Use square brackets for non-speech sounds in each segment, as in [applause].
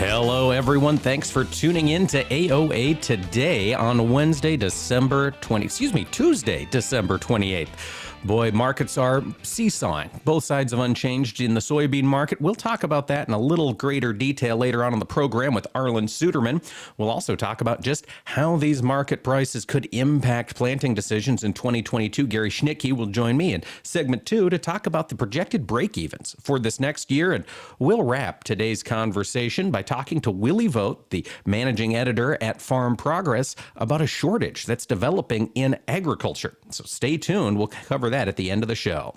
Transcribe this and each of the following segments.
Hello, everyone. Thanks for tuning in to AOA today on Wednesday, December 20, excuse me, Tuesday, December 28th. Boy, markets are seesawing, both sides of unchanged in the soybean market. We'll talk about that in a little greater detail later on in the program with Arlan Suderman. We'll also talk about just how these market prices could impact planting decisions in 2022. Gary Schnitkey will join me in segment two to talk about the projected break evens for this next year. And we'll wrap today's conversation by talking to Willie Vogt, the managing editor at Farm Progress, about a shortage that's developing in agriculture. So stay tuned. We'll cover that at the end of the show.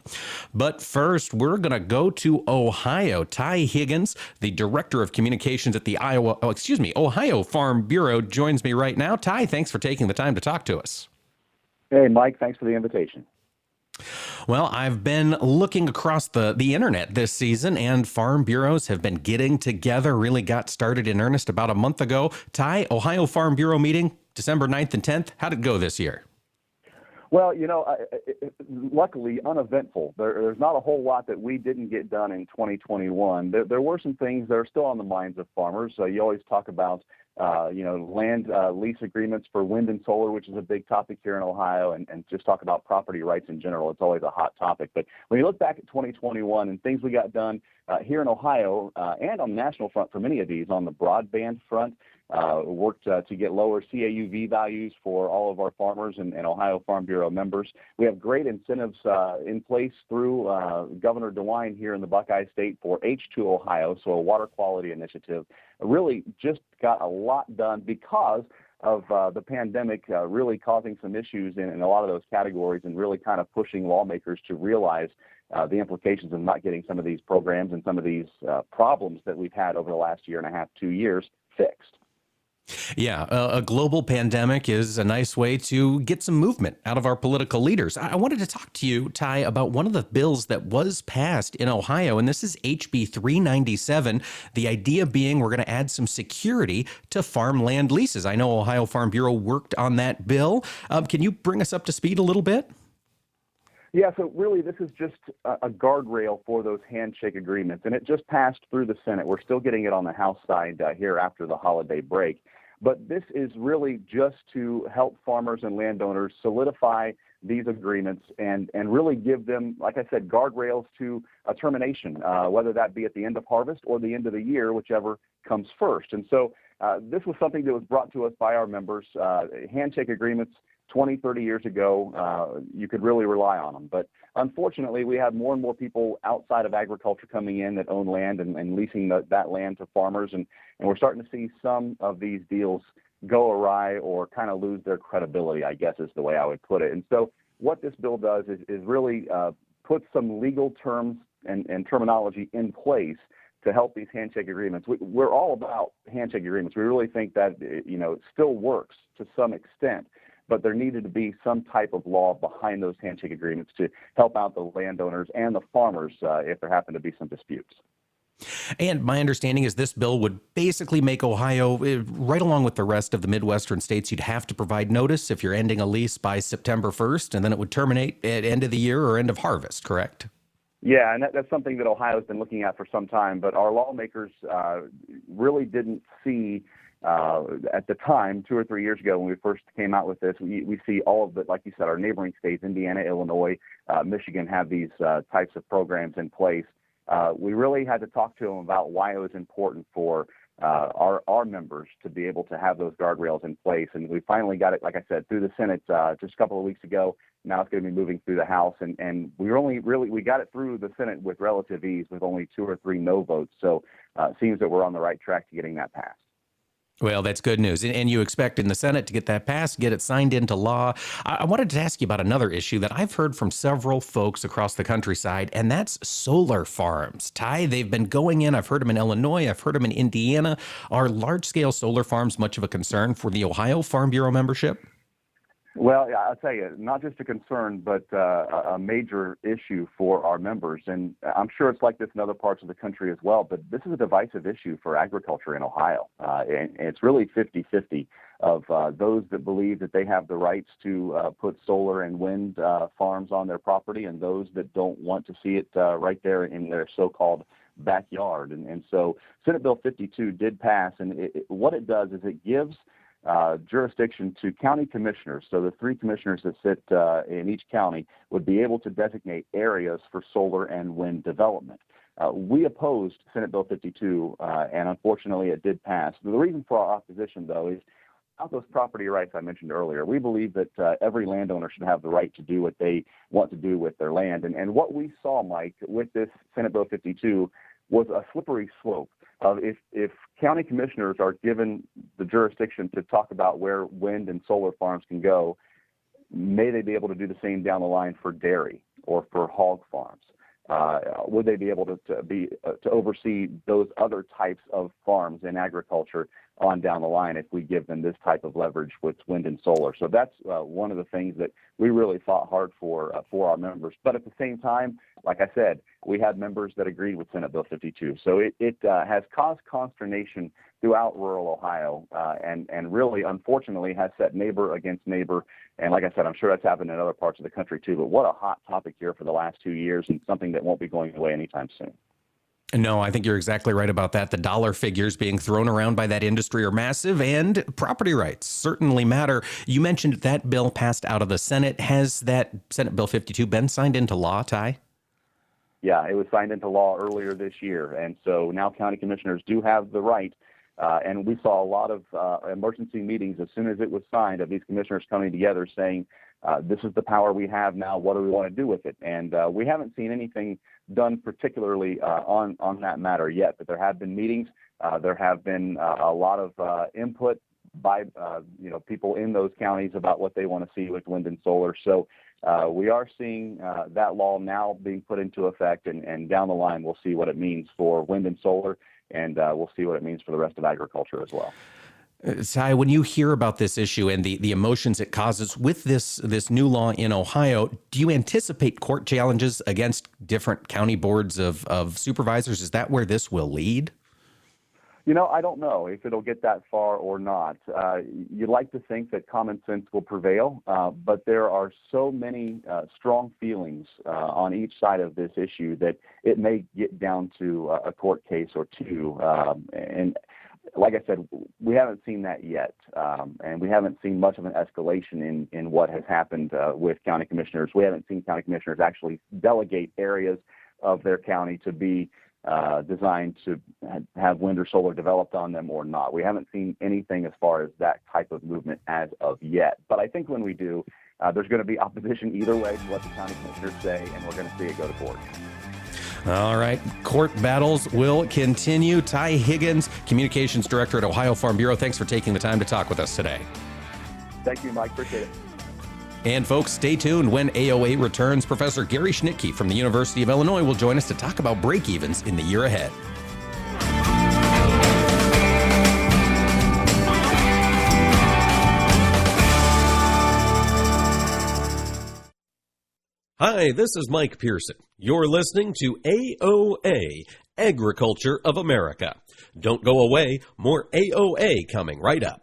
But first, we're going to go to Ohio. Ty Higgins, the director of communications at the Iowa, oh, excuse me, Ohio Farm Bureau, joins me right now. Ty, thanks for taking the time to talk to us. Hey, Mike, thanks for the invitation. Well, I've been looking across the, the internet this season, and farm bureaus have been getting together, really got started in earnest about a month ago. Ty, Ohio Farm Bureau meeting, December 9th and 10th. How'd it go this year? Well, you know, luckily uneventful. There, there's not a whole lot that we didn't get done in 2021. There, there were some things that are still on the minds of farmers. Uh, you always talk about, uh, you know, land uh, lease agreements for wind and solar, which is a big topic here in Ohio, and, and just talk about property rights in general. It's always a hot topic. But when you look back at 2021 and things we got done uh, here in Ohio uh, and on the national front for many of these, on the broadband front, worked uh, to get lower CAUV values for all of our farmers and, and Ohio Farm Bureau members. We have great incentives uh, in place through uh, Governor DeWine here in the Buckeye State for H2 Ohio, so a water quality initiative. Really just got a lot done because of uh, the pandemic uh, really causing some issues in, in, a lot of those categories and really kind of pushing lawmakers to realize uh, the implications of not getting some of these programs and some of these uh, problems that we've had over the last year and a half, two years fixed. Yeah, a, global pandemic is a nice way to get some movement out of our political leaders. I, I wanted to talk to you, Ty, about one of the bills that was passed in Ohio, and this is HB 397. The idea being we're going to add some security to farmland leases. I know Ohio Farm Bureau worked on that bill. Um, can you bring us up to speed a little bit? Yeah, so really, this is just a, a guardrail for those handshake agreements, and it just passed through the Senate. We're still getting it on the House side uh, here after the holiday break. But this is really just to help farmers and landowners solidify these agreements and, and really give them, like I said, guardrails to a termination, uh, whether that be at the end of harvest or the end of the year, whichever comes first. And so uh, this was something that was brought to us by our members. Uh, handshake agreements 20, 30 years ago, uh, you could really rely on them. But unfortunately, we have more and more people outside of agriculture coming in that own land and, and leasing the, that land to farmers. And, and we're starting to see some of these deals go awry or kind of lose their credibility, I guess is the way I would put it. And so what this bill does is, is really uh, put some legal terms and, and terminology in place to help these handshake agreements. We, are all about handshake agreements. We really think that you know it still works to some extent, but there needed to be some type of law behind those handshake agreements to help out the landowners and the farmers uh, if there happened to be some disputes. And my understanding is this bill would basically make Ohio, eh, right along with the rest of the Midwestern states, you'd have to provide notice if you're ending a lease by September 1st, and then it would terminate at end of the year or end of harvest, correct? Yeah, and that, that's something that Ohio's been looking at for some time, but our lawmakers uh, really didn't see uh, at the time, two or three years ago, when we first came out with this, we, we see all of the, like you said, our neighboring states, Indiana, Illinois, uh, Michigan, have these uh, types of programs in place. Uh, we really had to talk to them about why it was important for uh, our our members to be able to have those guardrails in place, and we finally got it, like I said, through the Senate uh, just a couple of weeks ago. Now it's going to be moving through the House, and and we only really we got it through the Senate with relative ease, with only two or three no votes. So it seems that we're on the right track to getting that passed. Well, that's good news. And and you expect in the Senate to get that passed, get it signed into law. I wanted to ask you about another issue that I've heard from several folks across the countryside, and that's solar farms. Ty, they've been going in. I've heard them in Illinois, I've heard them in Indiana. Are large scale solar farms much of a concern for the Ohio Farm Bureau membership? Well, I'll tell you, not just a concern, but uh, a major issue for our members. And I'm sure it's like this in other parts of the country as well, but this is a divisive issue for agriculture in Ohio. Uh, and, and, it's really 50 50 of uh, those that believe that they have the rights to uh, put solar and wind uh, farms on their property and those that don't want to see it uh, right there in their so called backyard. And, and so Senate Bill 52 did pass, and it, it, what it does is it gives uh, jurisdiction to county commissioners. So the three commissioners that sit uh, in each county would be able to designate areas for solar and wind development. Uh, we opposed Senate Bill 52, uh, and unfortunately it did pass. The reason for our opposition, though, is about those property rights I mentioned earlier. We believe that uh, every landowner should have the right to do what they want to do with their land. And, and what we saw, Mike, with this Senate Bill 52 was a slippery slope of if, if county commissioners are given the jurisdiction to talk about where wind and solar farms can go, may they be able to do the same down the line for dairy or for hog farms? Uh, would they be able to, to be uh, to oversee those other types of farms in agriculture on down the line if we give them this type of leverage with wind and solar? So that's uh, one of the things that we really fought hard for uh, for our members. But at the same time, like I said, we had members that agreed with Senate Bill 52. So it, it uh, has caused consternation throughout rural Ohio, uh, and and really, unfortunately, has set neighbor against neighbor. And like I said, I'm sure that's happened in other parts of the country too. But what a hot topic here for the last two years, and something that won't be going away anytime soon. No, I think you're exactly right about that. The dollar figures being thrown around by that industry are massive, and property rights certainly matter. You mentioned that bill passed out of the Senate. Has that Senate Bill 52 been signed into law, Ty? Yeah, it was signed into law earlier this year, and so now county commissioners do have the right uh, and we saw a lot of uh, emergency meetings as soon as it was signed of these commissioners coming together saying, uh, this is the power we have now. What do we want to do with it? And uh, we haven't seen anything done particularly uh, on, on that matter yet, but there have been meetings. Uh, there have been a lot of input by you know people in those counties about what they want to see with wind and solar. So we are seeing that law now being put into effect, and, and down the line we'll see what it means for wind and solar and uh, we'll see what it means for the rest of agriculture as well. Sai, uh, when you hear about this issue and the, the emotions it causes with this this new law in Ohio, do you anticipate court challenges against different county boards of, of supervisors? Is that where this will lead? You know, I don't know if it'll get that far or not. Uh, you'd like to think that common sense will prevail, uh, but there are so many uh, strong feelings uh, on each side of this issue that it may get down to a court case or two. Um, and like I said, we haven't seen that yet, um, and we haven't seen much of an escalation in in what has happened uh, with county commissioners. We haven't seen county commissioners actually delegate areas of their county to be uh, designed to have wind or solar developed on them or not. We haven't seen anything as far as that type of movement as of yet. But I think when we do, uh, there's going to be opposition either way to what the county commissioners say, and we're going to see it go to court. All right. Court battles will continue. Ty Higgins, Communications Director at Ohio Farm Bureau, thanks for taking the time to talk with us today. Thank you, Mike. Appreciate it. And folks, stay tuned. When AOA returns, Professor Gary Schnitkey from the University of Illinois will join us to talk about break evens in the year ahead. Hi, this is Mike Pearson. You're listening to AOA, Agriculture of America. Don't go away, more AOA coming right up.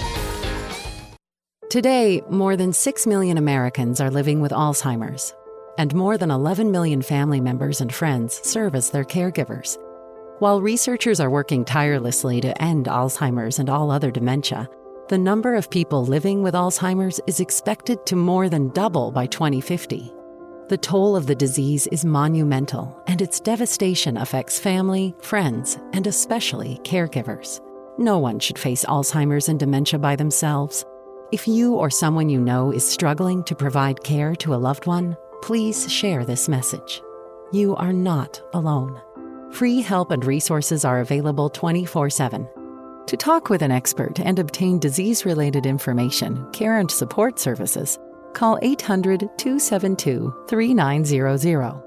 Today, more than 6 million Americans are living with Alzheimer's, and more than 11 million family members and friends serve as their caregivers. While researchers are working tirelessly to end Alzheimer's and all other dementia, the number of people living with Alzheimer's is expected to more than double by 2050. The toll of the disease is monumental, and its devastation affects family, friends, and especially caregivers. No one should face Alzheimer's and dementia by themselves. If you or someone you know is struggling to provide care to a loved one, please share this message. You are not alone. Free help and resources are available 24 7. To talk with an expert and obtain disease related information, care, and support services, call 800 272 3900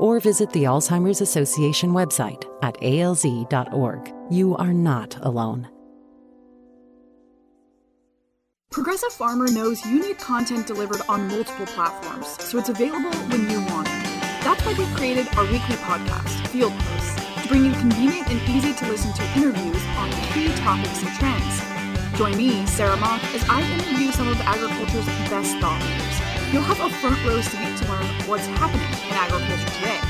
or visit the Alzheimer's Association website at alz.org. You are not alone. Progressive Farmer knows you need content delivered on multiple platforms, so it's available when you want it. That's why we created our weekly podcast, Field Posts, to bring you convenient and easy to listen to interviews on key topics and trends. Join me, Sarah Mock, as I interview some of agriculture's best thought leaders. You'll have a front row seat to learn what's happening in agriculture today.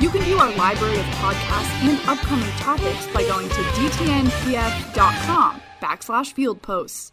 You can view our library of podcasts and upcoming topics by going to dtnpf.com backslash field posts.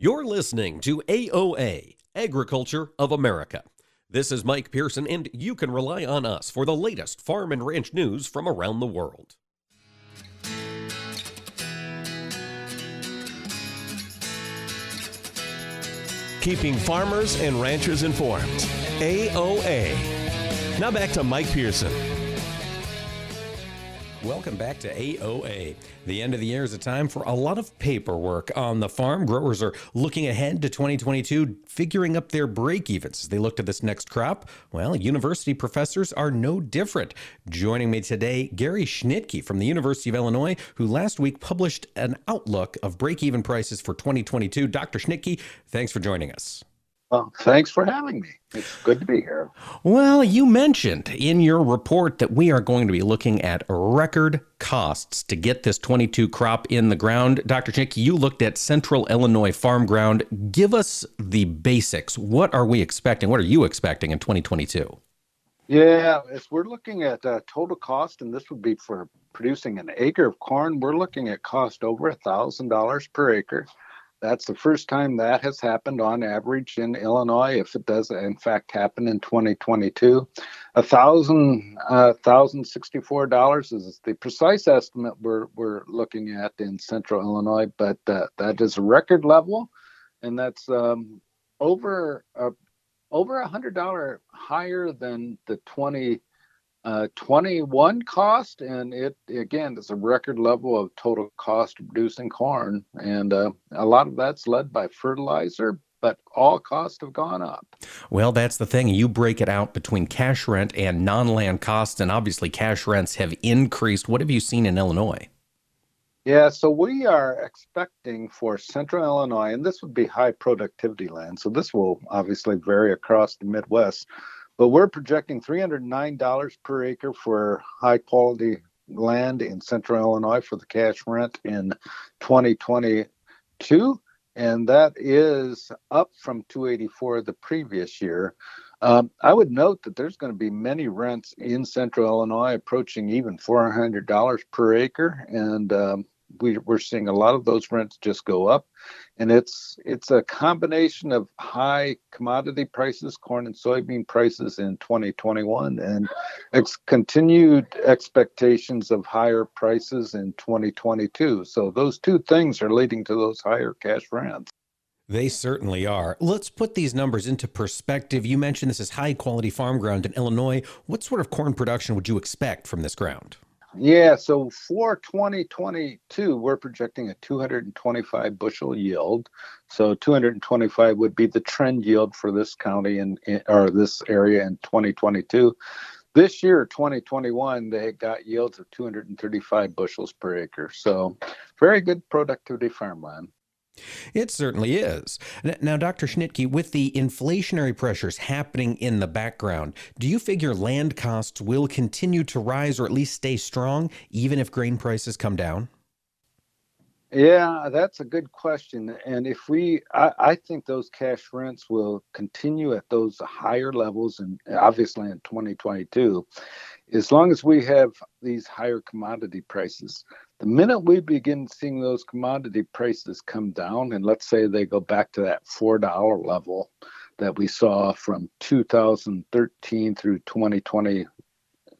You're listening to AOA, Agriculture of America. This is Mike Pearson, and you can rely on us for the latest farm and ranch news from around the world. Keeping farmers and ranchers informed. AOA. Now back to Mike Pearson. Welcome back to AOA. The end of the year is a time for a lot of paperwork on the farm. Growers are looking ahead to 2022, figuring up their break evens as they look to this next crop. Well, university professors are no different. Joining me today, Gary Schnitkey from the University of Illinois, who last week published an outlook of break even prices for 2022. Dr. Schnitkey, thanks for joining us. Well, thanks for having me. It's good to be here. Well, you mentioned in your report that we are going to be looking at record costs to get this 22 crop in the ground. Dr. Chick, you looked at Central Illinois farm ground. Give us the basics. What are we expecting? What are you expecting in 2022? Yeah, if we're looking at uh, total cost, and this would be for producing an acre of corn, we're looking at cost over a thousand dollars per acre. That's the first time that has happened on average in Illinois. If it does, in fact, happen in 2022, a uh, thousand sixty four dollars is the precise estimate we're we're looking at in Central Illinois, but uh, that is a record level, and that's um, over uh, over a hundred dollar higher than the 20 uh, 21 cost, and it again is a record level of total cost of producing corn, and uh, a lot of that's led by fertilizer. But all costs have gone up. Well, that's the thing. You break it out between cash rent and non land costs, and obviously cash rents have increased. What have you seen in Illinois? Yeah, so we are expecting for central Illinois, and this would be high productivity land. So this will obviously vary across the Midwest but we're projecting $309 per acre for high quality land in central Illinois for the cash rent in 2022. And that is up from 284 the previous year. Um, I would note that there's going to be many rents in central Illinois approaching even $400 per acre. And um, we, we're seeing a lot of those rents just go up, and it's it's a combination of high commodity prices, corn and soybean prices in 2021, and ex- continued expectations of higher prices in 2022. So those two things are leading to those higher cash rents. They certainly are. Let's put these numbers into perspective. You mentioned this is high quality farm ground in Illinois. What sort of corn production would you expect from this ground? Yeah, so for 2022, we're projecting a 225 bushel yield. So 225 would be the trend yield for this county and or this area in 2022. This year, 2021, they got yields of 235 bushels per acre. So very good productivity farmland. It certainly is. Now, Dr. Schnitkey, with the inflationary pressures happening in the background, do you figure land costs will continue to rise or at least stay strong even if grain prices come down? Yeah, that's a good question. And if we, I, I, think those cash rents will continue at those higher levels, and obviously in 2022, as long as we have these higher commodity prices. The minute we begin seeing those commodity prices come down, and let's say they go back to that $4 level that we saw from 2013 through 2020,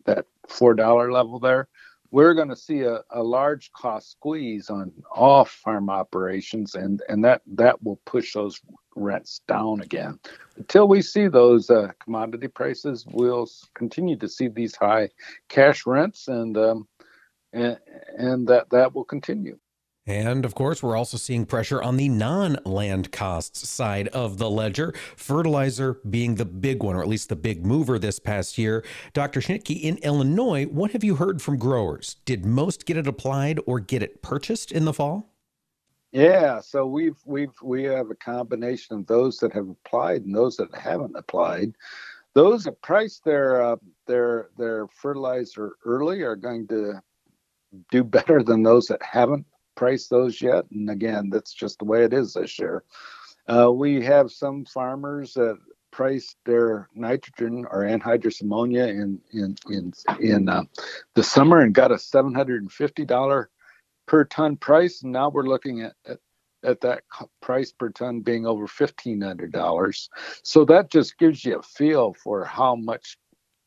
that $4 level there, we're going to see a, a large cost squeeze on all farm operations, and, and that, that will push those rents down again. Until we see those uh, commodity prices, we'll continue to see these high cash rents, and um, and, and that that will continue. And of course, we're also seeing pressure on the non land costs side of the ledger, fertilizer being the big one, or at least the big mover this past year. Dr. Schnitkey, in Illinois, what have you heard from growers? Did most get it applied or get it purchased in the fall? Yeah, so we've we've we have a combination of those that have applied and those that haven't applied. Those that priced their uh, their their fertilizer early are going to do better than those that haven't priced those yet. And again, that's just the way it is this year. Uh, we have some farmers that price their nitrogen or anhydrous ammonia in in in in uh, the summer and got a seven hundred and fifty dollar per ton price. And now we're looking at, at at that price per ton being over $1500 so that just gives you a feel for how much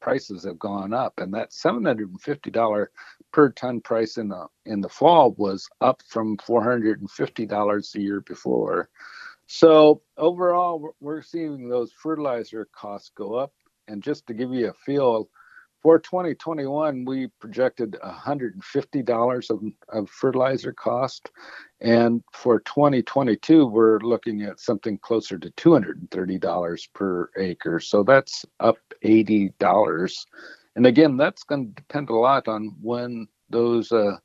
prices have gone up and that $750 per ton price in the in the fall was up from four hundred and fifty dollars the year before. So overall, we're seeing those fertilizer costs go up. And just to give you a feel, for 2021, we projected $150 of, of fertilizer cost. And for 2022, we're looking at something closer to $230 per acre. So that's up $80. And again, that's going to depend a lot on when those uh,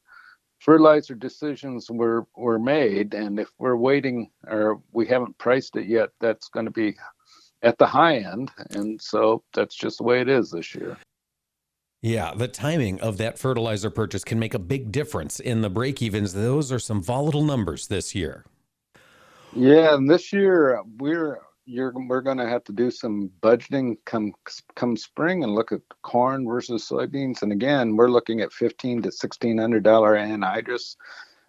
fertilizer decisions were, were made. And if we're waiting or we haven't priced it yet, that's going to be at the high end. And so that's just the way it is this year. Yeah, the timing of that fertilizer purchase can make a big difference in the break evens. Those are some volatile numbers this year. Yeah, and this year we're you're we're going to have to do some budgeting come come spring and look at corn versus soybeans. And again, we're looking at fifteen to sixteen hundred dollar anhydrous,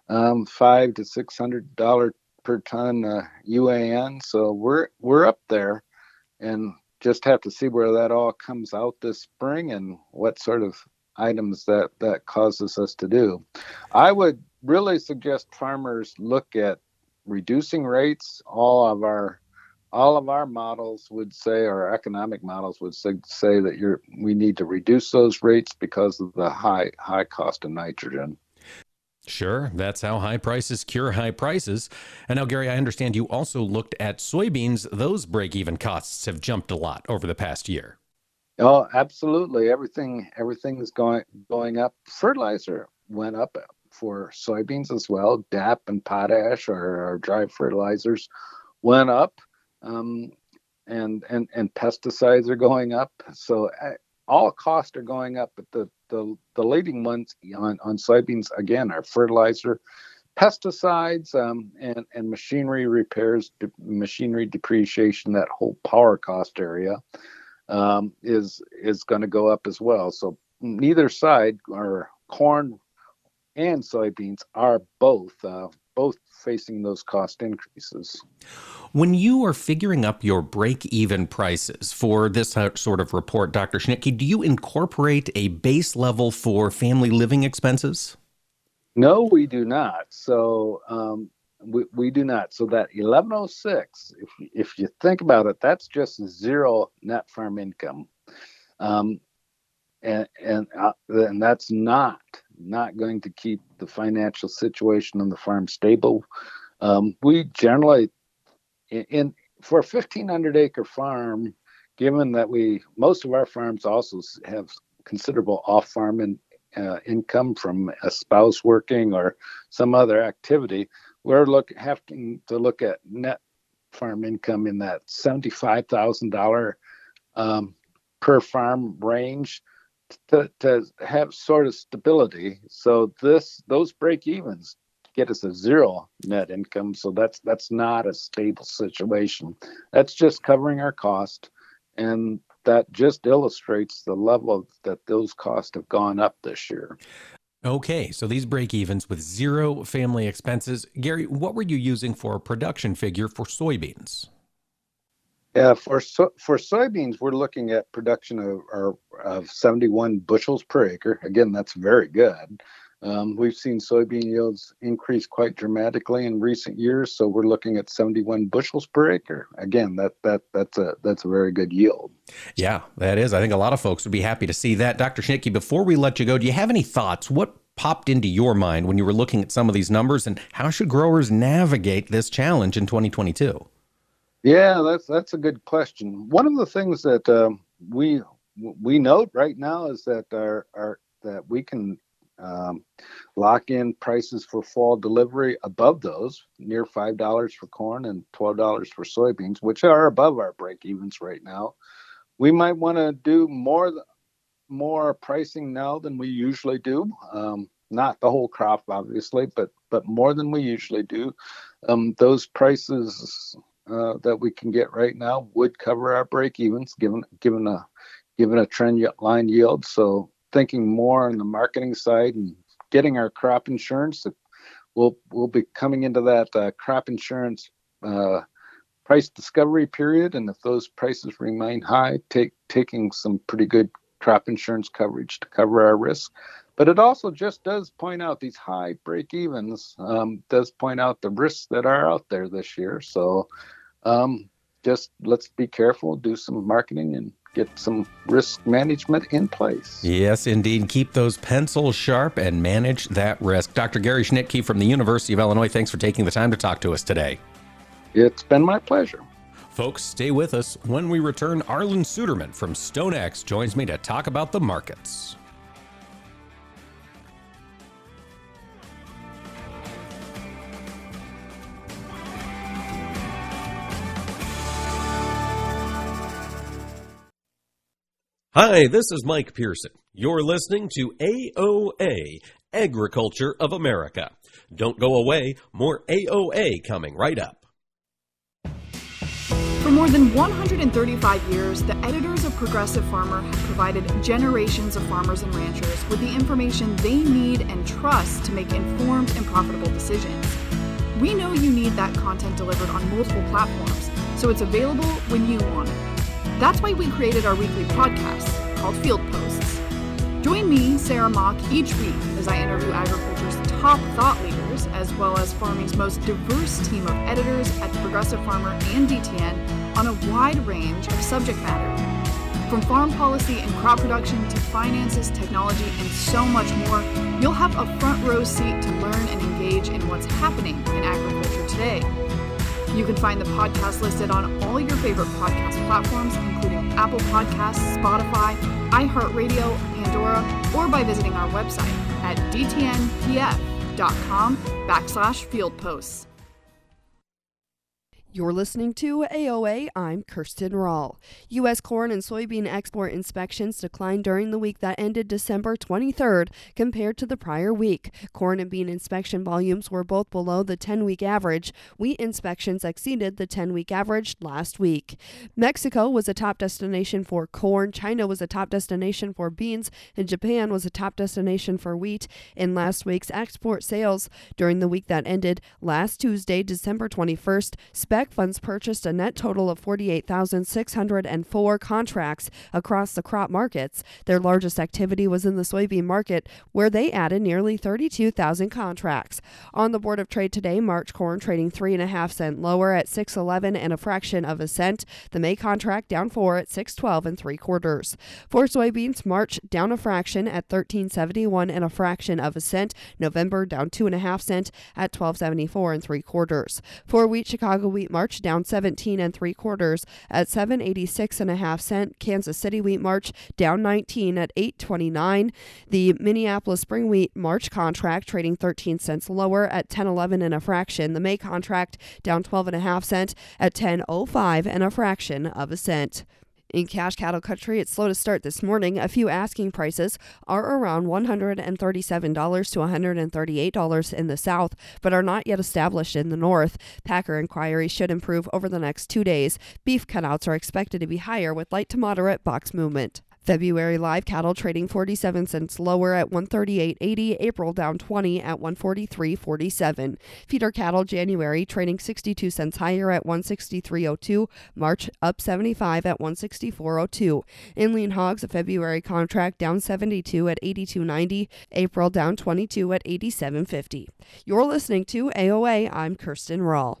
um, five to six hundred dollar per ton uh, UAN. So we're we're up there, and just have to see where that all comes out this spring and what sort of items that that causes us to do. I would really suggest farmers look at reducing rates. All of our all of our models would say, our economic models would say, say that you're we need to reduce those rates because of the high high cost of nitrogen. Sure, that's how high prices cure high prices. And now, Gary, I understand you also looked at soybeans. Those break even costs have jumped a lot over the past year. Oh, absolutely. Everything everything is going going up. Fertilizer went up for soybeans as well. DAP and potash, or, or dry fertilizers, went up, um, and and and pesticides are going up. So uh, all costs are going up, but the the, the leading ones on, on soybeans again are fertilizer, pesticides, um, and and machinery repairs, de- machinery depreciation. That whole power cost area um, is is going to go up as well. So neither side, or corn and soybeans are both uh, both facing those cost increases. When you are figuring up your break even prices for this sort of report, Dr. Schnitkey, do you incorporate a base level for family living expenses? No, we do not. So um, we, we do not. So that 1106, if, if you think about it, that's just zero net farm income. Um, and and, uh, and that's not not going to keep the financial situation on the farm stable. Um, we generally in, in for a 1500 acre farm, given that we most of our farms also have considerable off farm in, uh, income from a spouse working or some other activity, we're look having to look at net farm income in that seventy-five thousand um, per farm range to, to have sort of stability. So this those break evens get us a zero net income. So that's that's not a stable situation. That's just covering our cost, and that just illustrates the level that those costs have gone up this year. Okay, so these break evens with zero family expenses. Gary, what were you using for a production figure for soybeans? Yeah, for so, for soybeans, we're looking at production of, of 71 bushels per acre. Again, that's very good. Um, we've seen soybean yields increase quite dramatically in recent years, so we're looking at 71 bushels per acre. Again, that that that's a that's a very good yield. Yeah, that is. I think a lot of folks would be happy to see that. Dr. Schnitkey, before we let you go, do you have any thoughts? What popped into your mind when you were looking at some of these numbers, and how should growers navigate this challenge in 2022? Yeah, that's that's a good question. One of the things that um, we we note right now is that our, our that we can um, lock in prices for fall delivery above those, near five dollars for corn and twelve dollars for soybeans, which are above our break evens right now. We might want to do more more pricing now than we usually do. Um, not the whole crop, obviously, but but more than we usually do. Um, those prices uh, that we can get right now would cover our break evens, given given a given a trend line yield. So thinking more on the marketing side and getting our crop insurance. We'll we'll be coming into that uh, crop insurance uh, price discovery period, and if those prices remain high, take taking some pretty good crop insurance coverage to cover our risk. But it also just does point out these high break evens, um, does point out the risks that are out there this year. So um, just let's be careful, do some marketing, and get some risk management in place. Yes, indeed. Keep those pencils sharp and manage that risk. Dr. Gary Schnitkey from the University of Illinois, thanks for taking the time to talk to us today. It's been my pleasure. Folks, stay with us. When we return, Arlan Suderman from StoneX joins me to talk about the markets. Hi, this is Mike Pearson. You're listening to AOA, Agriculture of America. Don't go away, more AOA coming right up. For more than 135 years, the editors of Progressive Farmer have provided generations of farmers and ranchers with the information they need and trust to make informed and profitable decisions. We know you need that content delivered on multiple platforms, so it's available when you want it. That's why we created our weekly podcast called Field Posts. Join me, Sarah Mock, each week as I interview agriculture's top thought leaders, as well as farming's most diverse team of editors at the Progressive Farmer and DTN on a wide range of subject matter. From farm policy and crop production to finances, technology, and so much more, you'll have a front row seat to learn and engage in what's happening in agriculture today. You can find the podcast listed on all your favorite podcast platforms, including Apple Podcasts, Spotify, iHeartRadio, Pandora, or by visiting our website at dtnpf.com backslash field posts. You're listening to AOA. I'm Kirsten Rahl. U.S. corn and soybean export inspections declined during the week that ended December 23rd compared to the prior week. Corn and bean inspection volumes were both below the 10 week average. Wheat inspections exceeded the 10 week average last week. Mexico was a top destination for corn, China was a top destination for beans, and Japan was a top destination for wheat in last week's export sales. During the week that ended last Tuesday, December 21st, Spec funds purchased a net total of 48,604 contracts across the crop markets. Their largest activity was in the soybean market, where they added nearly 32,000 contracts. On the Board of Trade today, March corn trading three and a half cent lower at 611 and a fraction of a cent. The May contract down four at 612 and three quarters. For soybeans, March down a fraction at 1371 and a fraction of a cent. November down two and a half cent at 1274 and three quarters. For wheat, Chicago wheat March down 17 and three quarters at 786 and a half cent. Kansas City wheat March down 19 at 829. The Minneapolis spring wheat March contract trading 13 cents lower at 1011 and a fraction. The May contract down 12 and a half cent at 1005 and a fraction of a cent. In cash cattle country, it's slow to start this morning. A few asking prices are around $137 to $138 in the south, but are not yet established in the north. Packer inquiries should improve over the next two days. Beef cutouts are expected to be higher with light to moderate box movement. February live cattle trading 47 cents lower at 138.80. April down 20 at 143.47. Feeder cattle January trading 62 cents higher at 163.02. March up 75 at 164.02. In lean hogs, a February contract down 72 at 82.90. April down 22 at 87.50. You're listening to AOA. I'm Kirsten Rahl.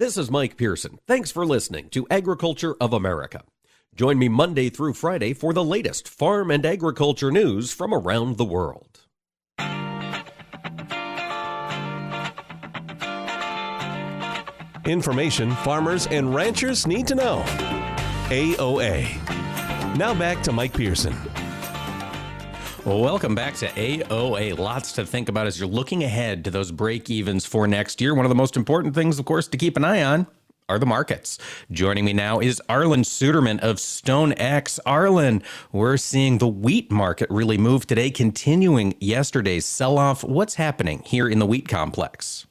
This is Mike Pearson. Thanks for listening to Agriculture of America. Join me Monday through Friday for the latest farm and agriculture news from around the world. Information farmers and ranchers need to know. AOA. Now back to Mike Pearson. Welcome back to AOA. Lots to think about as you're looking ahead to those break evens for next year. One of the most important things, of course, to keep an eye on are the markets. Joining me now is Arlan Suderman of StoneX. Arlan, we're seeing the wheat market really move today, continuing yesterday's sell off. What's happening here in the wheat complex?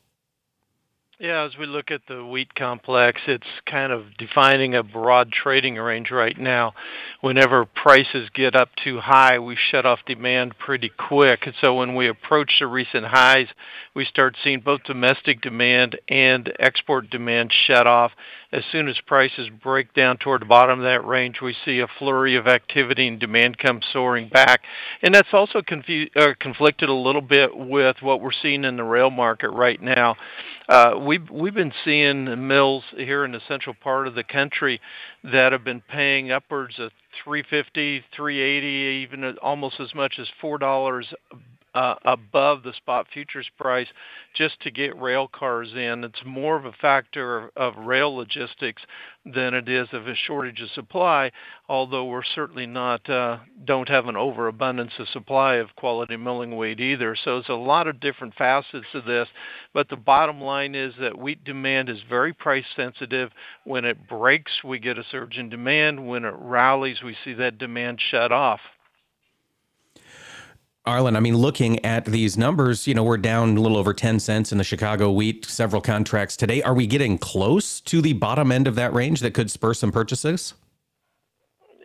Yeah, as we look at the wheat complex, it's kind of defining a broad trading range right now. Whenever prices get up too high, we shut off demand pretty quick. And so when we approach the recent highs, we start seeing both domestic demand and export demand shut off. As soon as prices break down toward the bottom of that range, we see a flurry of activity and demand comes soaring back. And that's also confu- uh, conflicted a little bit with what we're seeing in the rail market right now. Uh, we've we've been seeing mills here in the central part of the country that have been paying upwards of 350, 380, even almost as much as four dollars uh, above the spot futures price just to get rail cars in. It's more of a factor of, of rail logistics than it is of a shortage of supply. Although we're certainly not uh, don't have an overabundance of supply of quality milling wheat either. So there's a lot of different facets to this. But the bottom line is that wheat demand is very price sensitive. When it breaks, we get a surge in demand. When it rallies, we see that demand shut off. Arlan, I mean, looking at these numbers, you know, we're down a little over 10 cents in the Chicago wheat, several contracts today. Are we getting close to the bottom end of that range that could spur some purchases?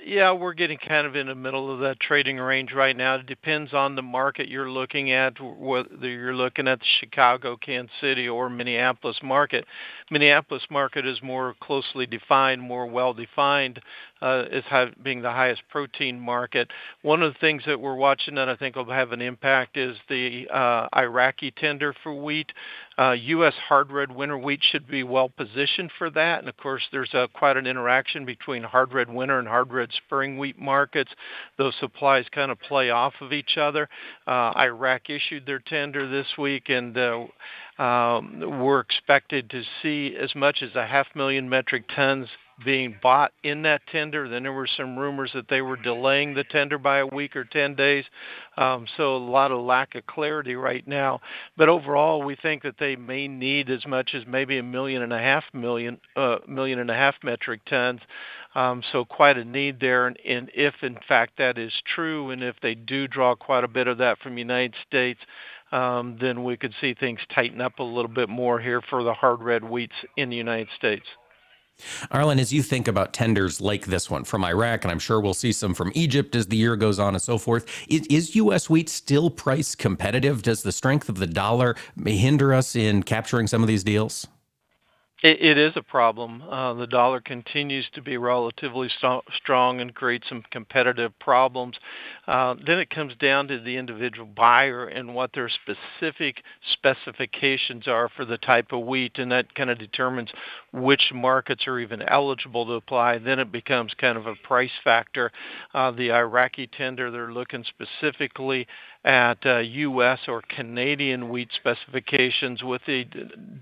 Yeah, we're getting kind of in the middle of that trading range right now. It depends on the market you're looking at, whether you're looking at the Chicago, Kansas City, or Minneapolis market. Minneapolis market is more closely defined, more well defined, as being the highest protein market. One of the things that we're watching that I think will have an impact is the uh, Iraqi tender for wheat. Uh, U.S. hard red winter wheat should be well positioned for that. And of course, there's a, quite an interaction between hard red winter and hard red spring wheat markets. Those supplies kind of play off of each other. Uh, Iraq issued their tender this week, and uh, um, we're expected to see as much as a half million metric tons being bought in that tender. Then there were some rumors that they were delaying the tender by a week or 10 days. Um, so a lot of lack of clarity right now. But overall, we think that they may need as much as maybe a million and a half million, uh, million and a half metric tons. Um, so quite a need there. And, and if in fact that is true, and if they do draw quite a bit of that from the United States, um, then we could see things tighten up a little bit more here for the hard red wheats in the United States. Arlan, as you think about tenders like this one from Iraq, and I'm sure we'll see some from Egypt as the year goes on and so forth, is, is U.S. wheat still price competitive? Does the strength of the dollar hinder us in capturing some of these deals? It, it is a problem. Uh, the dollar continues to be relatively st- strong and creates some competitive problems. Uh, then it comes down to the individual buyer and what their specific specifications are for the type of wheat, and that kind of determines which markets are even eligible to apply. Then it becomes kind of a price factor. Uh, the Iraqi tender, they're looking specifically at uh, U.S. or Canadian wheat specifications with the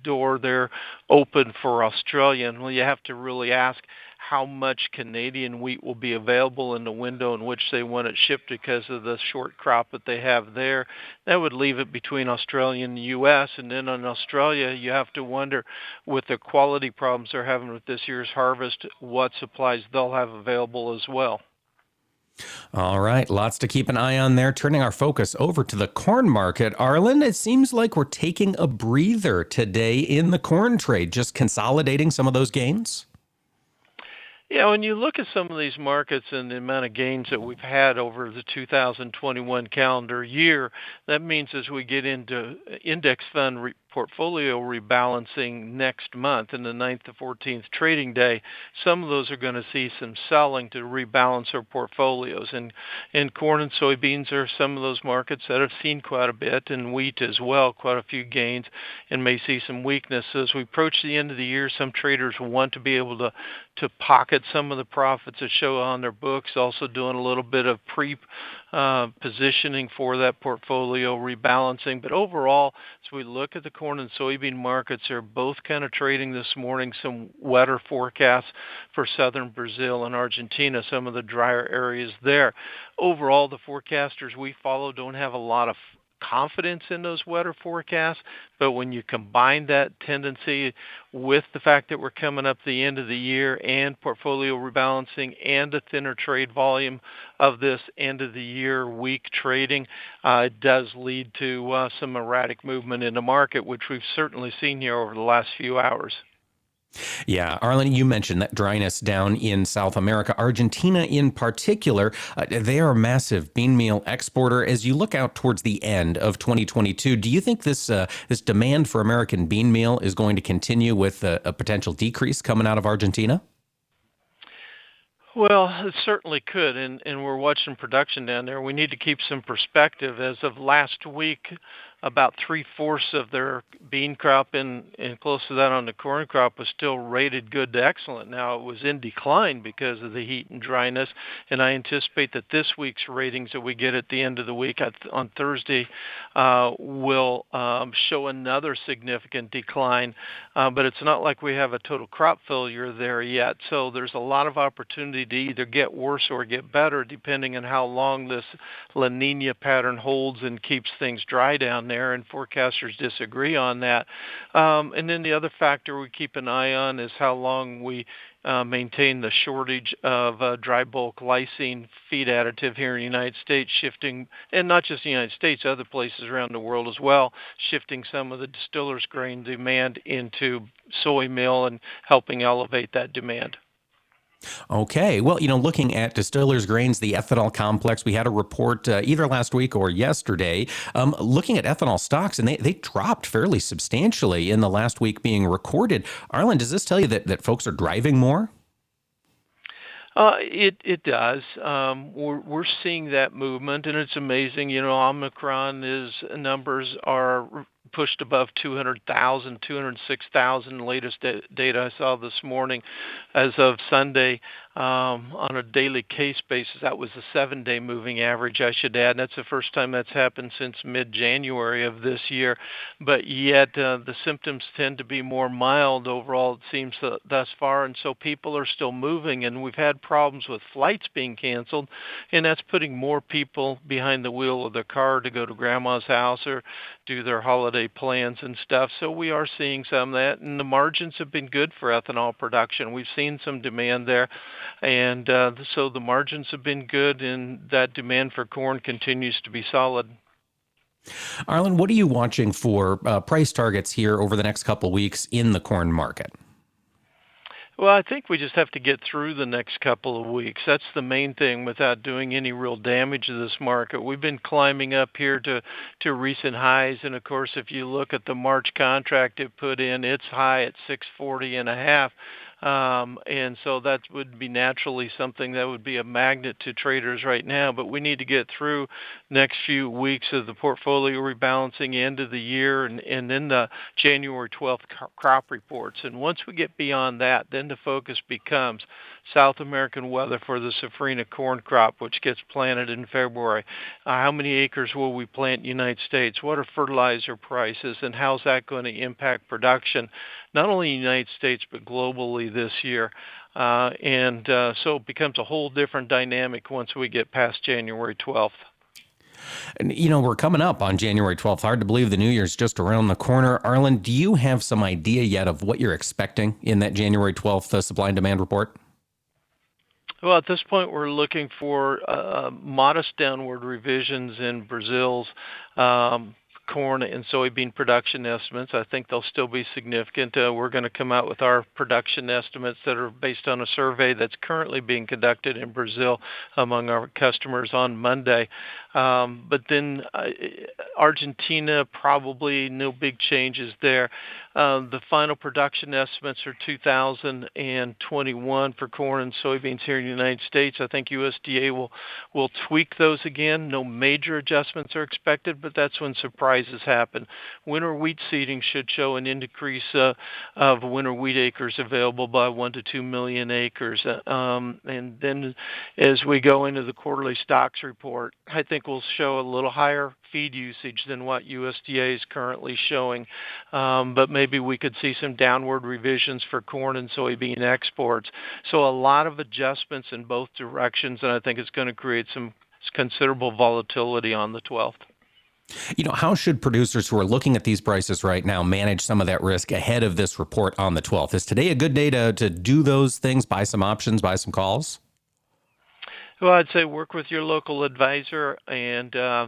door there open for Australian. Well, you have to really ask how much Canadian wheat will be available in the window in which they want it shipped because of the short crop that they have there. That would leave it between Australia and the U.S. And then in Australia, you have to wonder, with the quality problems they're having with this year's harvest, what supplies they'll have available as well. All right, lots to keep an eye on there. Turning our focus over to the corn market. Arlan, it seems like we're taking a breather today in the corn trade, just consolidating some of those gains. Yeah, when you look at some of these markets and the amount of gains that we've had over the 2021 calendar year, that means as we get into index fund re- portfolio rebalancing next month in the 9th to 14th trading day, some of those are going to see some selling to rebalance their portfolios. And, and corn and soybeans are some of those markets that have seen quite a bit, and wheat as well, quite a few gains, and may see some weakness. As we approach the end of the year, some traders want to be able to, to pocket some of the profits that show on their books, also doing a little bit of pre Uh, positioning for that portfolio rebalancing. But overall, as we look at the corn and soybean markets, they're both kind of trading this morning some wetter forecasts for southern Brazil and Argentina, some of the drier areas there. Overall, the forecasters we follow don't have a lot of confidence in those weather forecasts. But when you combine that tendency with the fact that we're coming up the end of the year and portfolio rebalancing and a thinner trade volume of this end of the year week trading, uh, it does lead to uh, some erratic movement in the market, which we've certainly seen here over the last few hours. Yeah, Arlan, you mentioned that dryness down in South America. Argentina, in particular, uh, they are a massive bean meal exporter. As you look out towards the end of 2022, do you think this uh, this demand for American bean meal is going to continue with a, a potential decrease coming out of Argentina? Well, it certainly could, and, and we're watching production down there. We need to keep some perspective. As of last week, about three fourths of their bean crop and, and close to that on the corn crop was still rated good to excellent. Now it was in decline because of the heat and dryness, and I anticipate that this week's ratings that we get at the end of the week on Thursday uh, will um, show another significant decline. Uh, but it's not like we have a total crop failure there yet. So there's a lot of opportunity to either get worse or get better depending on how long this La Nina pattern holds and keeps things dry down there, and forecasters disagree on that. Um, and then the other factor we keep an eye on is how long we uh, maintain the shortage of uh, dry bulk lysine feed additive here in the United States, shifting, and not just the United States, other places around the world as well, shifting some of the distillers' grain demand into soy meal and helping elevate that demand. Okay. Well, you know, looking at distillers' grains, the ethanol complex, we had a report uh, either last week or yesterday um, looking at ethanol stocks, and they, they dropped fairly substantially in the last week being recorded. Arlan, does this tell you that, that folks are driving more? Uh, it it does. Um, we're we're seeing that movement, and it's amazing. You know, Omicron is numbers are pushed above 200,000, 206,000 latest data I saw this morning as of Sunday um, on a daily case basis. That was a seven day moving average, I should add. And that's the first time that's happened since mid January of this year. But yet, uh, the symptoms tend to be more mild overall, it seems uh, thus far. And so people are still moving. And we've had problems with flights being canceled. And that's putting more people behind the wheel of their car to go to grandma's house or do their holiday plans and stuff. So we are seeing some of that. And the margins have been good for ethanol production. We've seen some demand there and uh, so the margins have been good, and that demand for corn continues to be solid. Arlan, what are you watching for uh, price targets here over the next couple weeks in the corn market? Well, I think we just have to get through the next couple of weeks. That's the main thing without doing any real damage to this market. We've been climbing up here to, to recent highs. And of course, if you look at the March contract it put in, it's high at 640 and a half. Um, and so that would be naturally something that would be a magnet to traders right now. But we need to get through next few weeks of the portfolio rebalancing end of the year and, and then the January 12th crop reports. And once we get beyond that, then the focus becomes South American weather for the safrinha corn crop, which gets planted in February. Uh, how many acres will we plant in the United States? What are fertilizer prices, and how's that going to impact production, not only in the United States but globally this year? Uh, and uh, so it becomes a whole different dynamic once we get past January 12th. And, you know, we're coming up on January 12th. Hard to believe the New Year's just around the corner. Arlan, do you have some idea yet of what you're expecting in that January 12th uh, supply and demand report? Well, at this point, we're looking for uh, modest downward revisions in Brazil's um, corn and soybean production estimates. I think they'll still be significant. Uh, we're going to come out with our production estimates that are based on a survey that's currently being conducted in Brazil among our customers on Monday. Um, but then uh, Argentina, probably no big changes there. Uh, the final production estimates are 2021 for corn and soybeans here in the United States. I think USDA will tweak those again. No major adjustments are expected, but that's when surprises happen. Winter wheat seeding should show an increase uh, of winter wheat acres available by one to two million acres. Uh, um, and then as we go into the quarterly stocks report, I think we'll show a little higher feed usage than what USDA is currently showing, um, but maybe we could see some downward revisions for corn and soybean exports. So a lot of adjustments in both directions, and I think it's going to create some considerable volatility on the 12th. You know, how should producers who are looking at these prices right now manage some of that risk ahead of this report on the 12th? Is today a good day to, to do those things, buy some options, buy some calls? Well, I'd say work with your local advisor, and uh,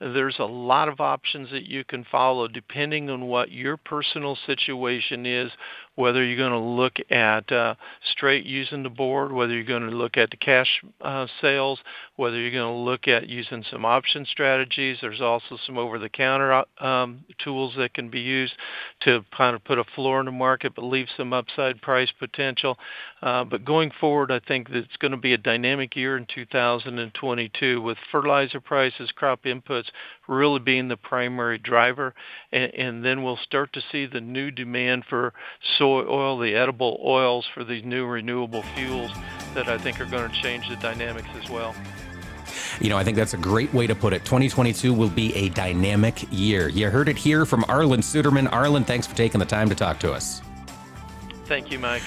there's a lot of options that you can follow depending on what your personal situation is whether you're going to look at uh, straight using the board, whether you're going to look at the cash uh, sales, whether you're going to look at using some option strategies. There's also some over-the-counter uh, um, tools that can be used to kind of put a floor in the market but leave some upside price potential. Uh, but going forward, I think that it's going to be a dynamic year in 2022 with fertilizer prices, crop inputs really being the primary driver, and, and then we'll start to see the new demand for soy oil, the edible oils for these new renewable fuels that I think are going to change the dynamics as well. You know, I think that's a great way to put it. 2022 will be a dynamic year. You heard it here from Arlan Suderman. Arlan, thanks for taking the time to talk to us. Thank you, Mike.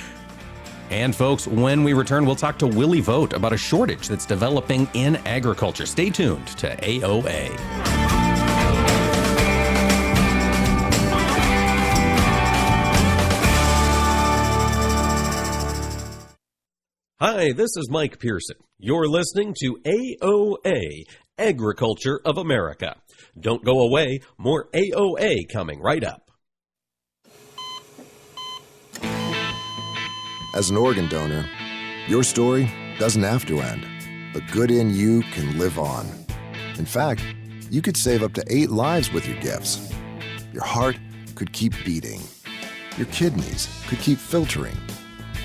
And folks, when we return, we'll talk to Willie Vogt about a shortage that's developing in agriculture. Stay tuned to AOA. Hi, this is Mike Pearson. You're listening to AOA, Agriculture of America. Don't go away, more AOA coming right up. As an organ donor, your story doesn't have to end. The good in you can live on. In fact, you could save up to eight lives with your gifts. Your heart could keep beating, your kidneys could keep filtering,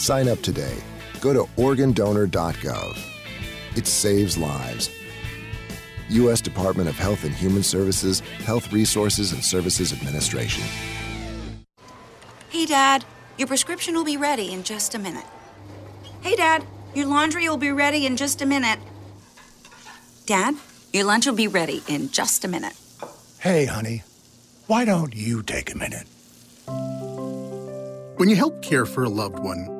Sign up today. Go to organdonor.gov. It saves lives. U.S. Department of Health and Human Services, Health Resources and Services Administration. Hey, Dad, your prescription will be ready in just a minute. Hey, Dad, your laundry will be ready in just a minute. Dad, your lunch will be ready in just a minute. Hey, honey, why don't you take a minute? When you help care for a loved one,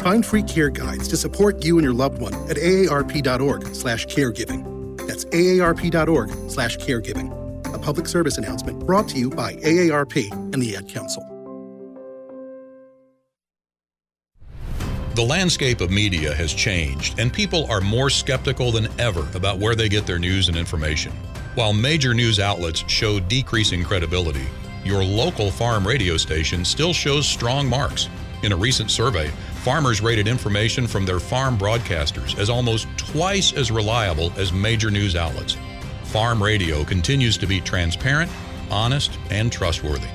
Find free care guides to support you and your loved one at aarp.org/caregiving. That's aarp.org/caregiving. A public service announcement brought to you by AARP and the Ad Council. The landscape of media has changed, and people are more skeptical than ever about where they get their news and information. While major news outlets show decreasing credibility, your local farm radio station still shows strong marks. In a recent survey, farmers rated information from their farm broadcasters as almost twice as reliable as major news outlets. Farm radio continues to be transparent, honest, and trustworthy.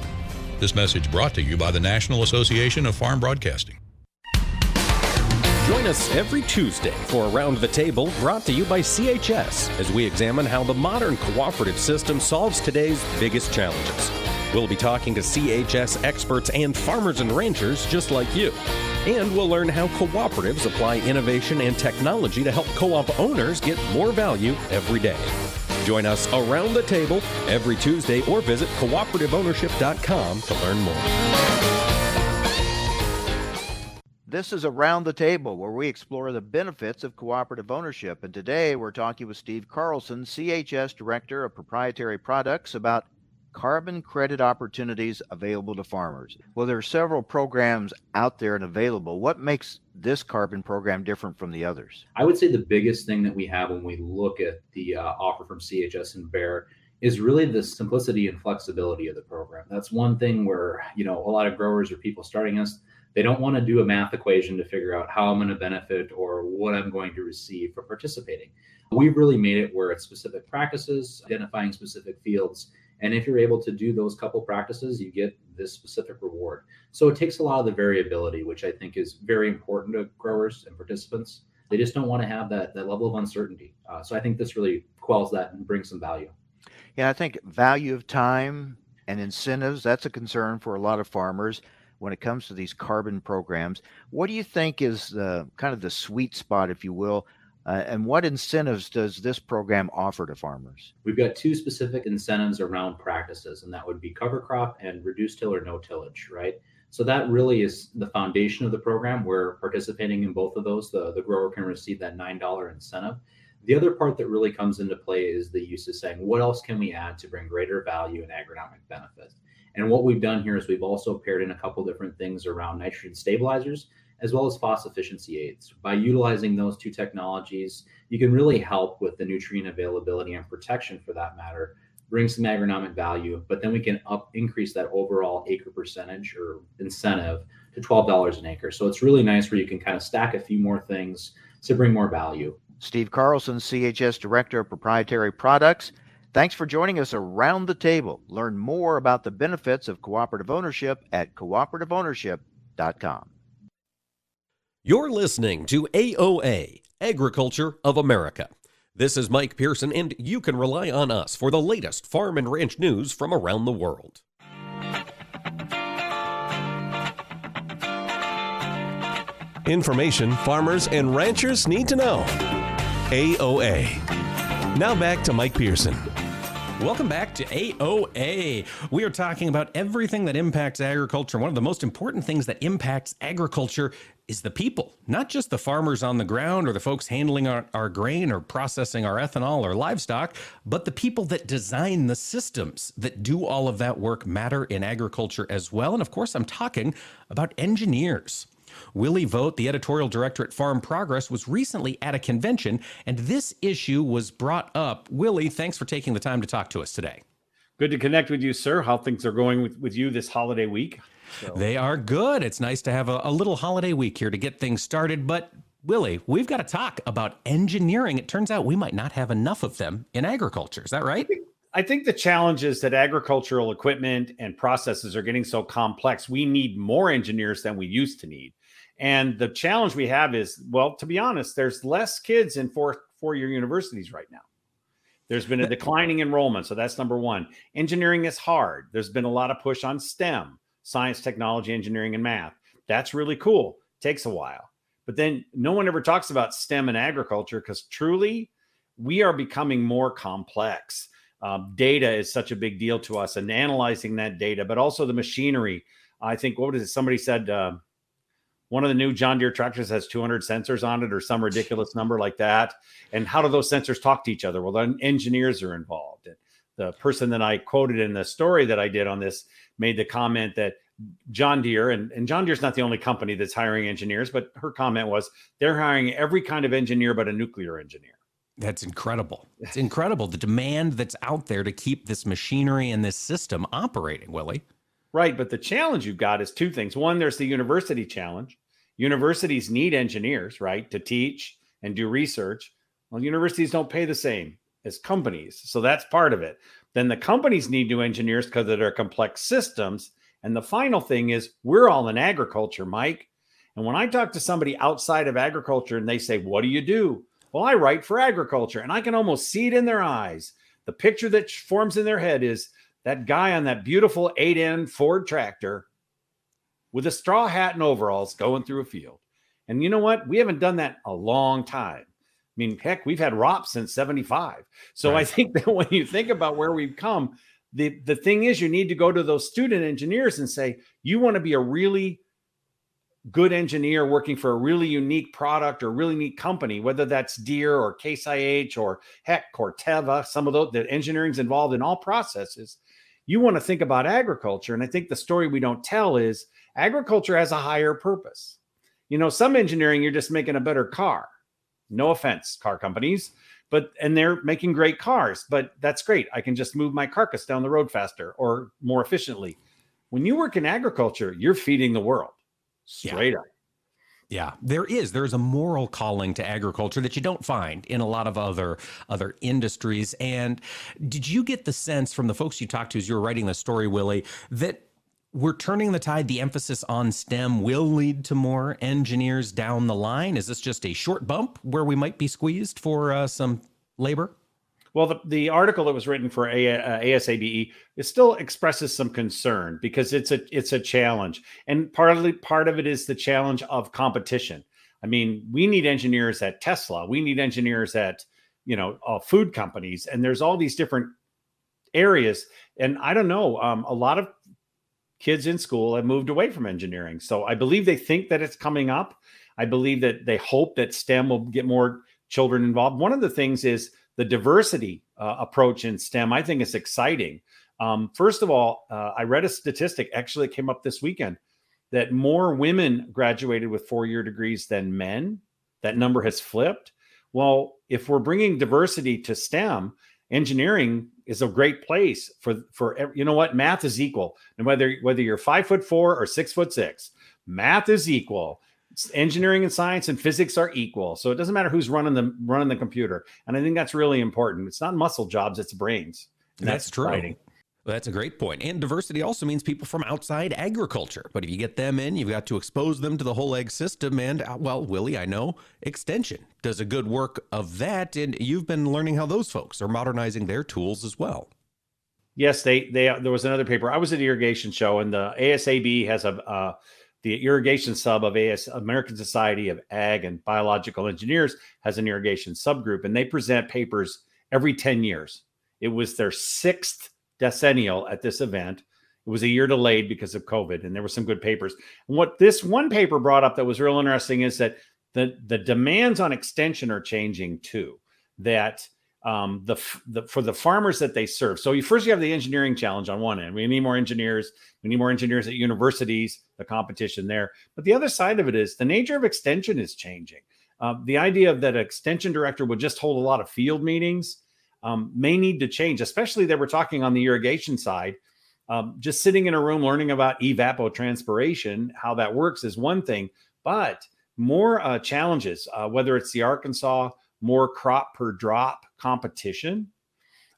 This message brought to you by the National Association of Farm Broadcasting. Join us every Tuesday for Around the Table brought to you by CHS as we examine how the modern cooperative system solves today's biggest challenges. We'll be talking to CHS experts and farmers and ranchers just like you. And we'll learn how cooperatives apply innovation and technology to help co op owners get more value every day. Join us around the table every Tuesday or visit cooperativeownership.com to learn more. This is Around the Table, where we explore the benefits of cooperative ownership. And today we're talking with Steve Carlson, CHS Director of Proprietary Products, about carbon credit opportunities available to farmers. Well, there are several programs out there and available. What makes this carbon program different from the others? I would say the biggest thing that we have when we look at the uh, offer from CHS and Bayer is really the simplicity and flexibility of the program. That's one thing where, you know, a lot of growers or people starting us, they don't want to do a math equation to figure out how I'm going to benefit or what I'm going to receive for participating. We've really made it where it's specific practices, identifying specific fields. And if you're able to do those couple practices, you get this specific reward. So it takes a lot of the variability, which I think is very important to growers and participants. They just don't want to have that, that level of uncertainty. Uh, so I think this really quells that and brings some value. Yeah, I think value of time and incentives, that's a concern for a lot of farmers when it comes to these carbon programs. What do you think is the kind of the sweet spot, if you will? Uh, and what incentives does this program offer to farmers? We've got two specific incentives around practices, and that would be cover crop and reduced till or no tillage, right? So that really is the foundation of the program. Where participating in both of those, the, the grower can receive that $9 incentive. The other part that really comes into play is the use of saying, what else can we add to bring greater value and agronomic benefit? And what we've done here is we've also paired in a couple different things around nitrogen stabilizers as well as phos efficiency aids. By utilizing those two technologies, you can really help with the nutrient availability and protection for that matter, bring some agronomic value, but then we can up increase that overall acre percentage or incentive to $12 an acre. So it's really nice where you can kind of stack a few more things to bring more value. Steve Carlson, CHS Director of Proprietary Products. Thanks for joining us around the table. Learn more about the benefits of cooperative ownership at cooperativeownership.com. You're listening to AOA, Agriculture of America. This is Mike Pearson, and you can rely on us for the latest farm and ranch news from around the world. Information farmers and ranchers need to know. AOA. Now back to Mike Pearson. Welcome back to AOA. We are talking about everything that impacts agriculture. One of the most important things that impacts agriculture is the people, not just the farmers on the ground or the folks handling our, our, grain or processing our ethanol or livestock, but the people that design the systems that do all of that work matter in agriculture as well. And of course, I'm talking about engineers. Willie Vogt, the editorial director at Farm Progress, was recently at a convention, and this issue was brought up. Willie, thanks for taking the time to talk to us today. Good to connect with you, sir. How things are going with, with you this holiday week? So. They are good. It's nice to have a, a little holiday week here to get things started, but Willie, we've got to talk about engineering. It turns out we might not have enough of them in agriculture. Is that right? I think the challenge is that agricultural equipment and processes are getting so complex. We need more engineers than we used to need. And the challenge we have is, well, to be honest, there's less kids in four four year universities right now. There's been a declining enrollment, so that's number one. Engineering is hard. There's been a lot of push on STEM, science, technology, engineering, and math. That's really cool. Takes a while, but then no one ever talks about STEM and agriculture because truly, we are becoming more complex. Um, data is such a big deal to us, and analyzing that data, but also the machinery. I think what was it? Somebody said. Uh, one of the new John Deere tractors has 200 sensors on it or some ridiculous number like that. And how do those sensors talk to each other? Well, then engineers are involved. And the person that I quoted in the story that I did on this made the comment that John Deere, and, and John Deere's not the only company that's hiring engineers, but her comment was they're hiring every kind of engineer but a nuclear engineer. That's incredible. It's incredible the demand that's out there to keep this machinery and this system operating, Willie. Right. But the challenge you've got is two things. One, there's the university challenge. Universities need engineers, right, to teach and do research. Well, universities don't pay the same as companies. So that's part of it. Then the companies need new engineers because of their complex systems. And the final thing is we're all in agriculture, Mike. And when I talk to somebody outside of agriculture and they say, What do you do? Well, I write for agriculture and I can almost see it in their eyes. The picture that forms in their head is that guy on that beautiful 8N Ford tractor with a straw hat and overalls going through a field. And you know what? We haven't done that a long time. I mean, heck, we've had ROP since 75. So right. I think [laughs] that when you think about where we've come, the, the thing is, you need to go to those student engineers and say, you want to be a really good engineer working for a really unique product or really neat company, whether that's Deere or Case IH or heck, Corteva, some of those, the engineering's involved in all processes you want to think about agriculture. And I think the story we don't tell is agriculture has a higher purpose. You know, some engineering, you're just making a better car. No offense, car companies, but and they're making great cars, but that's great. I can just move my carcass down the road faster or more efficiently. When you work in agriculture, you're feeding the world straight yeah. up. Yeah, there is. There's a moral calling to agriculture that you don't find in a lot of other other industries. And did you get the sense from the folks you talked to as you were writing the story, Willie, that we're turning the tide, the emphasis on STEM will lead to more engineers down the line? Is this just a short bump where we might be squeezed for uh, some labor? Well, the, the article that was written for a, uh, ASABE it still expresses some concern because it's a it's a challenge, and partly part of it is the challenge of competition. I mean, we need engineers at Tesla, we need engineers at you know uh, food companies, and there's all these different areas. And I don't know, um, a lot of kids in school have moved away from engineering, so I believe they think that it's coming up. I believe that they hope that STEM will get more children involved. One of the things is the diversity uh, approach in STEM, I think is exciting. Um, first of all, uh, I read a statistic actually it came up this weekend that more women graduated with four year degrees than men. That number has flipped. Well, if we're bringing diversity to STEM, engineering is a great place for for you know what math is equal and whether whether you're five foot four or six foot six math is equal engineering and science and physics are equal. So it doesn't matter who's running the running the computer. And I think that's really important. It's not muscle jobs, it's brains. And that's, that's true. Exciting. That's a great point. And diversity also means people from outside agriculture. But if you get them in, you've got to expose them to the whole ag system. And, uh, well, Willie, I know Extension does a good work of that. And you've been learning how those folks are modernizing their tools as well. Yes, they, they, there was another paper. I was at the irrigation show, and the ASAB has a, uh, the irrigation sub of AS, American Society of Ag and Biological Engineers has an irrigation subgroup, and they present papers every 10 years. It was their sixth decennial at this event. It was a year delayed because of COVID, and there were some good papers. And what this one paper brought up that was real interesting is that the the demands on extension are changing too. That um, the, the for the farmers that they serve. So you first you have the engineering challenge on one end. We need more engineers. We need more engineers at universities. The competition there, but the other side of it is the nature of extension is changing. Uh, the idea of that an extension director would just hold a lot of field meetings um, may need to change, especially that we're talking on the irrigation side. Um, just sitting in a room learning about evapotranspiration, how that works is one thing, but more uh, challenges, uh, whether it's the Arkansas more crop per drop competition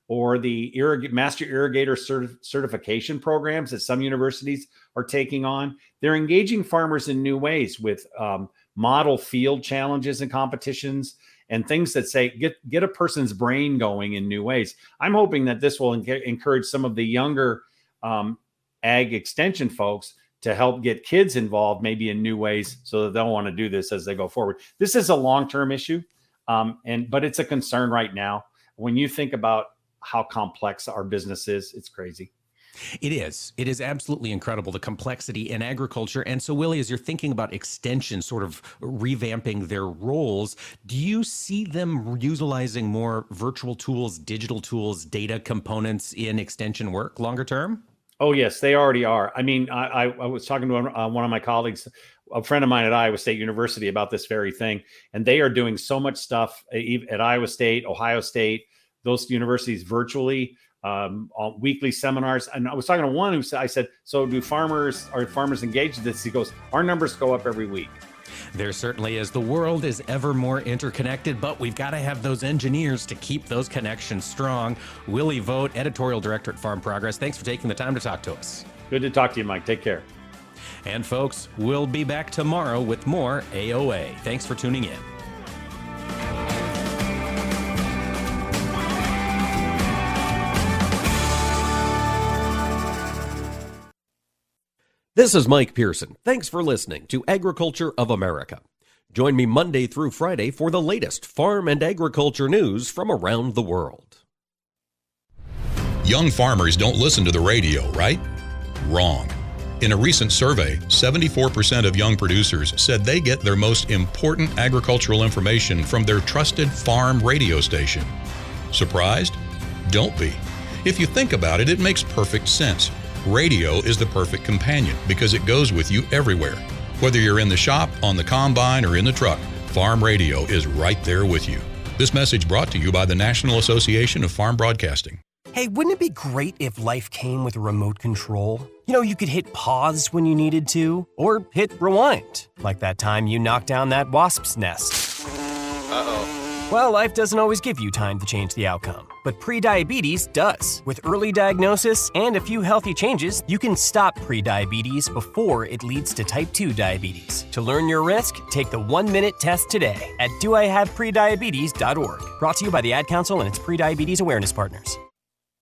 or the irrig- master irrigator certif- certification programs that some universities are taking on. They're engaging farmers in new ways with um, model field challenges and competitions and things that say get get a person's brain going in new ways. I'm hoping that this will encourage some of the younger um, ag extension folks to help get kids involved, maybe in new ways, so that they'll want to do this as they go forward. This is a long term issue, um, and but it's a concern right now. When you think about how complex our business is, it's crazy. It is. It is absolutely incredible the complexity in agriculture. And so, Willie, as you're thinking about extension, sort of revamping their roles, do you see them utilizing more virtual tools, digital tools, data components in extension work longer term? Oh yes, they already are. I mean, I, I, was talking to uh, one of my colleagues, a friend of mine at Iowa State University, about this very thing, and they are doing so much stuff at Iowa State, Ohio State, those universities virtually um, weekly seminars. And I was talking to one who said, I said, so do farmers, are farmers engaged in this? He goes, our numbers go up every week. There certainly is. The world is ever more interconnected, but we've got to have those engineers to keep those connections strong. Willie Vogt, editorial director at Farm Progress, thanks for taking the time to talk to us. Good to talk to you, Mike. Take care. And folks, we'll be back tomorrow with more AOA. Thanks for tuning in. This is Mike Pearson. Thanks for listening to Agriculture of America. Join me Monday through Friday for the latest farm and agriculture news from around the world. Young farmers don't listen to the radio, right? Wrong. In a recent survey, 74% of young producers said they get their most important agricultural information from their trusted farm radio station. Surprised? Don't be. If you think about it, it makes perfect sense. Radio is the perfect companion because it goes with you everywhere. Whether you're in the shop, on the combine, or in the truck, Farm Radio is right there with you. This message brought to you by the National Association of Farm Broadcasting. Hey, wouldn't it be great if life came with a remote control? You know, you could hit pause when you needed to, or hit rewind, like that time you knocked down that wasp's nest. Uh oh. Well, life doesn't always give you time to change the outcome, but prediabetes does. With early diagnosis and a few healthy changes, you can stop prediabetes before it leads to type 2 diabetes. To learn your risk, take the one minute test today at doihaveprediabetes.org. Brought to you by the Ad Council and its prediabetes awareness partners.